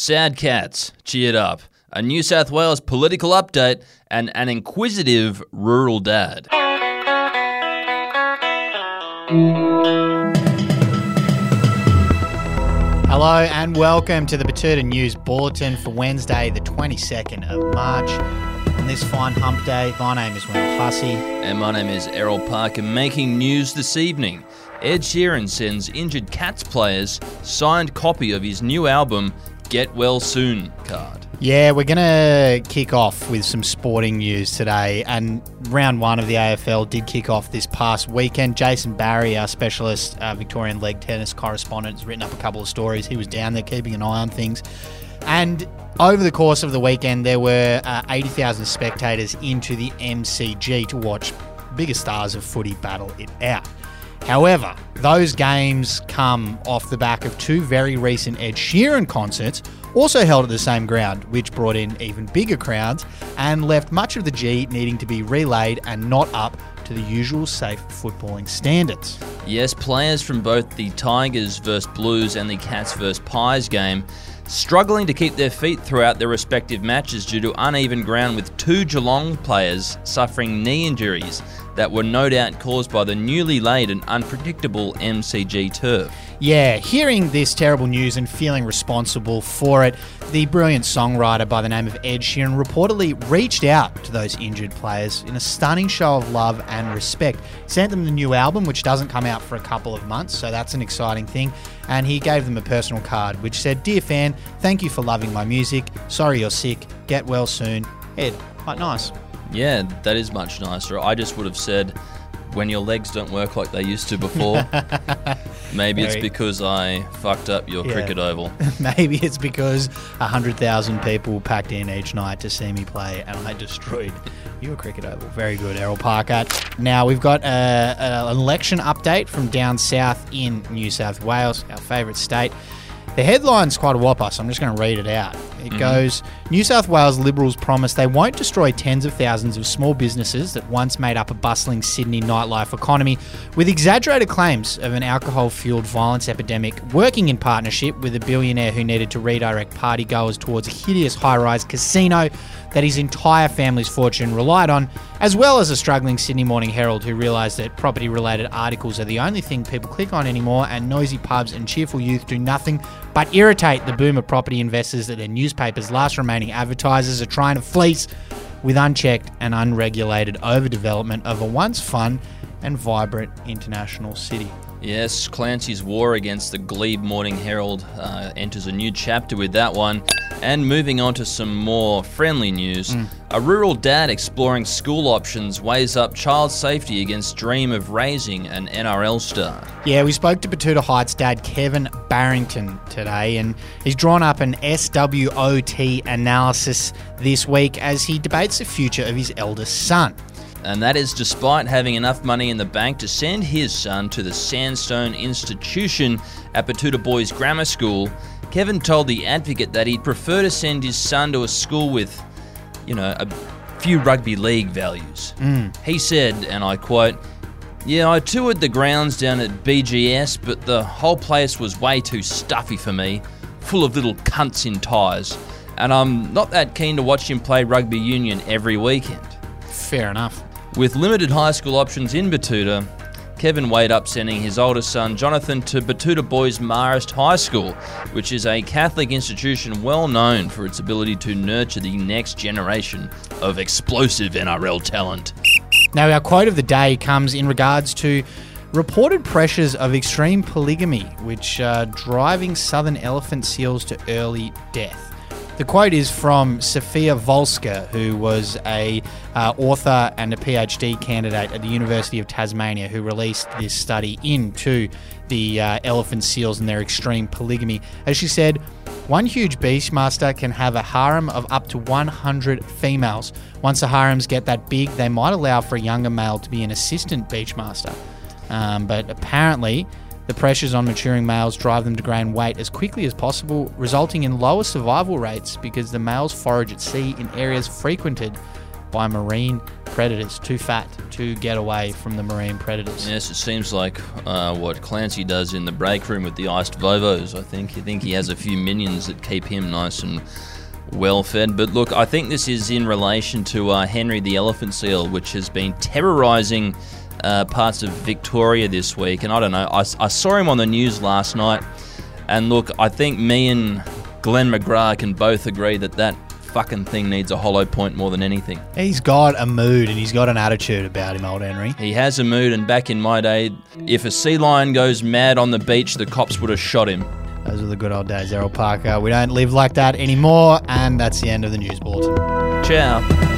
sad cats, cheered up, a New South Wales political update, and an inquisitive rural dad. Hello and welcome to the Batuta News Bulletin for Wednesday, the 22nd of March. On this fine hump day, my name is Wendell Hussey. And my name is Errol Parker. Making news this evening. Ed Sheeran sends injured Cats players signed copy of his new album, Get Well Soon card. Yeah, we're going to kick off with some sporting news today. And round one of the AFL did kick off this past weekend. Jason Barry, our specialist uh, Victorian leg tennis correspondent, has written up a couple of stories. He was down there keeping an eye on things. And over the course of the weekend, there were uh, 80,000 spectators into the MCG to watch biggest stars of footy battle it out. However, those games come off the back of two very recent Ed Sheeran concerts, also held at the same ground, which brought in even bigger crowds and left much of the G needing to be relayed and not up to the usual safe footballing standards. Yes, players from both the Tigers vs Blues and the Cats vs Pies game struggling to keep their feet throughout their respective matches due to uneven ground with two Geelong players suffering knee injuries that were no doubt caused by the newly laid and unpredictable MCG turf. Yeah, hearing this terrible news and feeling responsible for it, the brilliant songwriter by the name of Ed Sheeran reportedly reached out to those injured players in a stunning show of love and respect. Sent them the new album, which doesn't come out for a couple of months, so that's an exciting thing. And he gave them a personal card which said, Dear fan, thank you for loving my music. Sorry you're sick. Get well soon. Ed, quite nice. Yeah, that is much nicer. I just would have said, when your legs don't work like they used to before. Maybe it's because I fucked up your yeah. cricket oval. Maybe it's because 100,000 people packed in each night to see me play and I destroyed your cricket oval. Very good, Errol Parker. Now, we've got an election update from down south in New South Wales, our favourite state. The headline's quite a whopper, so I'm just going to read it out. It mm-hmm. goes New South Wales Liberals promise they won't destroy tens of thousands of small businesses that once made up a bustling Sydney nightlife economy with exaggerated claims of an alcohol fueled violence epidemic, working in partnership with a billionaire who needed to redirect partygoers towards a hideous high rise casino that his entire family's fortune relied on, as well as a struggling Sydney Morning Herald who realised that property related articles are the only thing people click on anymore, and noisy pubs and cheerful youth do nothing but irritate the boomer property investors that their newspapers' last remaining advertisers are trying to fleece with unchecked and unregulated overdevelopment of a once fun and vibrant international city. Yes, Clancy's war against the Glebe Morning Herald uh, enters a new chapter with that one. And moving on to some more friendly news, mm. A rural dad exploring school options weighs up child safety against dream of raising an NRL star. Yeah, we spoke to Batuta Heights dad Kevin Barrington today, and he's drawn up an SWOT analysis this week as he debates the future of his eldest son and that is despite having enough money in the bank to send his son to the Sandstone Institution at Batuta Boys Grammar School. Kevin told the Advocate that he'd prefer to send his son to a school with, you know, a few rugby league values. Mm. He said, and I quote, Yeah, I toured the grounds down at BGS, but the whole place was way too stuffy for me, full of little cunts in ties, and I'm not that keen to watch him play rugby union every weekend. Fair enough. With limited high school options in Batuta, Kevin Wade up sending his oldest son Jonathan to Batuta Boys Marist High School, which is a Catholic institution well known for its ability to nurture the next generation of explosive NRL talent. Now, our quote of the day comes in regards to reported pressures of extreme polygamy, which are driving southern elephant seals to early death. The quote is from Sophia Volska, who was a uh, author and a PhD candidate at the University of Tasmania, who released this study into the uh, elephant seals and their extreme polygamy. As she said, one huge beachmaster can have a harem of up to 100 females. Once the harems get that big, they might allow for a younger male to be an assistant beachmaster. Um, but apparently, the pressures on maturing males drive them to gain weight as quickly as possible, resulting in lower survival rates because the males forage at sea in areas frequented by marine predators, too fat to get away from the marine predators. Yes, it seems like uh, what Clancy does in the break room with the iced Vovos. I think. I think he has a few minions that keep him nice and well fed. But look, I think this is in relation to uh, Henry the elephant seal, which has been terrorising uh, parts of Victoria this week. And I don't know, I, I saw him on the news last night. And look, I think me and Glenn McGrath can both agree that that fucking thing needs a hollow point more than anything. He's got a mood and he's got an attitude about him, old Henry. He has a mood, and back in my day, if a sea lion goes mad on the beach, the cops would have shot him. Those are the good old days, Errol Parker. We don't live like that anymore, and that's the end of the news bulletin. Ciao.